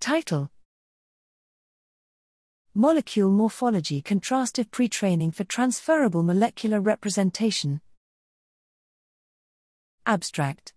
Title Molecule Morphology Contrastive Pre-Training for Transferable Molecular Representation. Abstract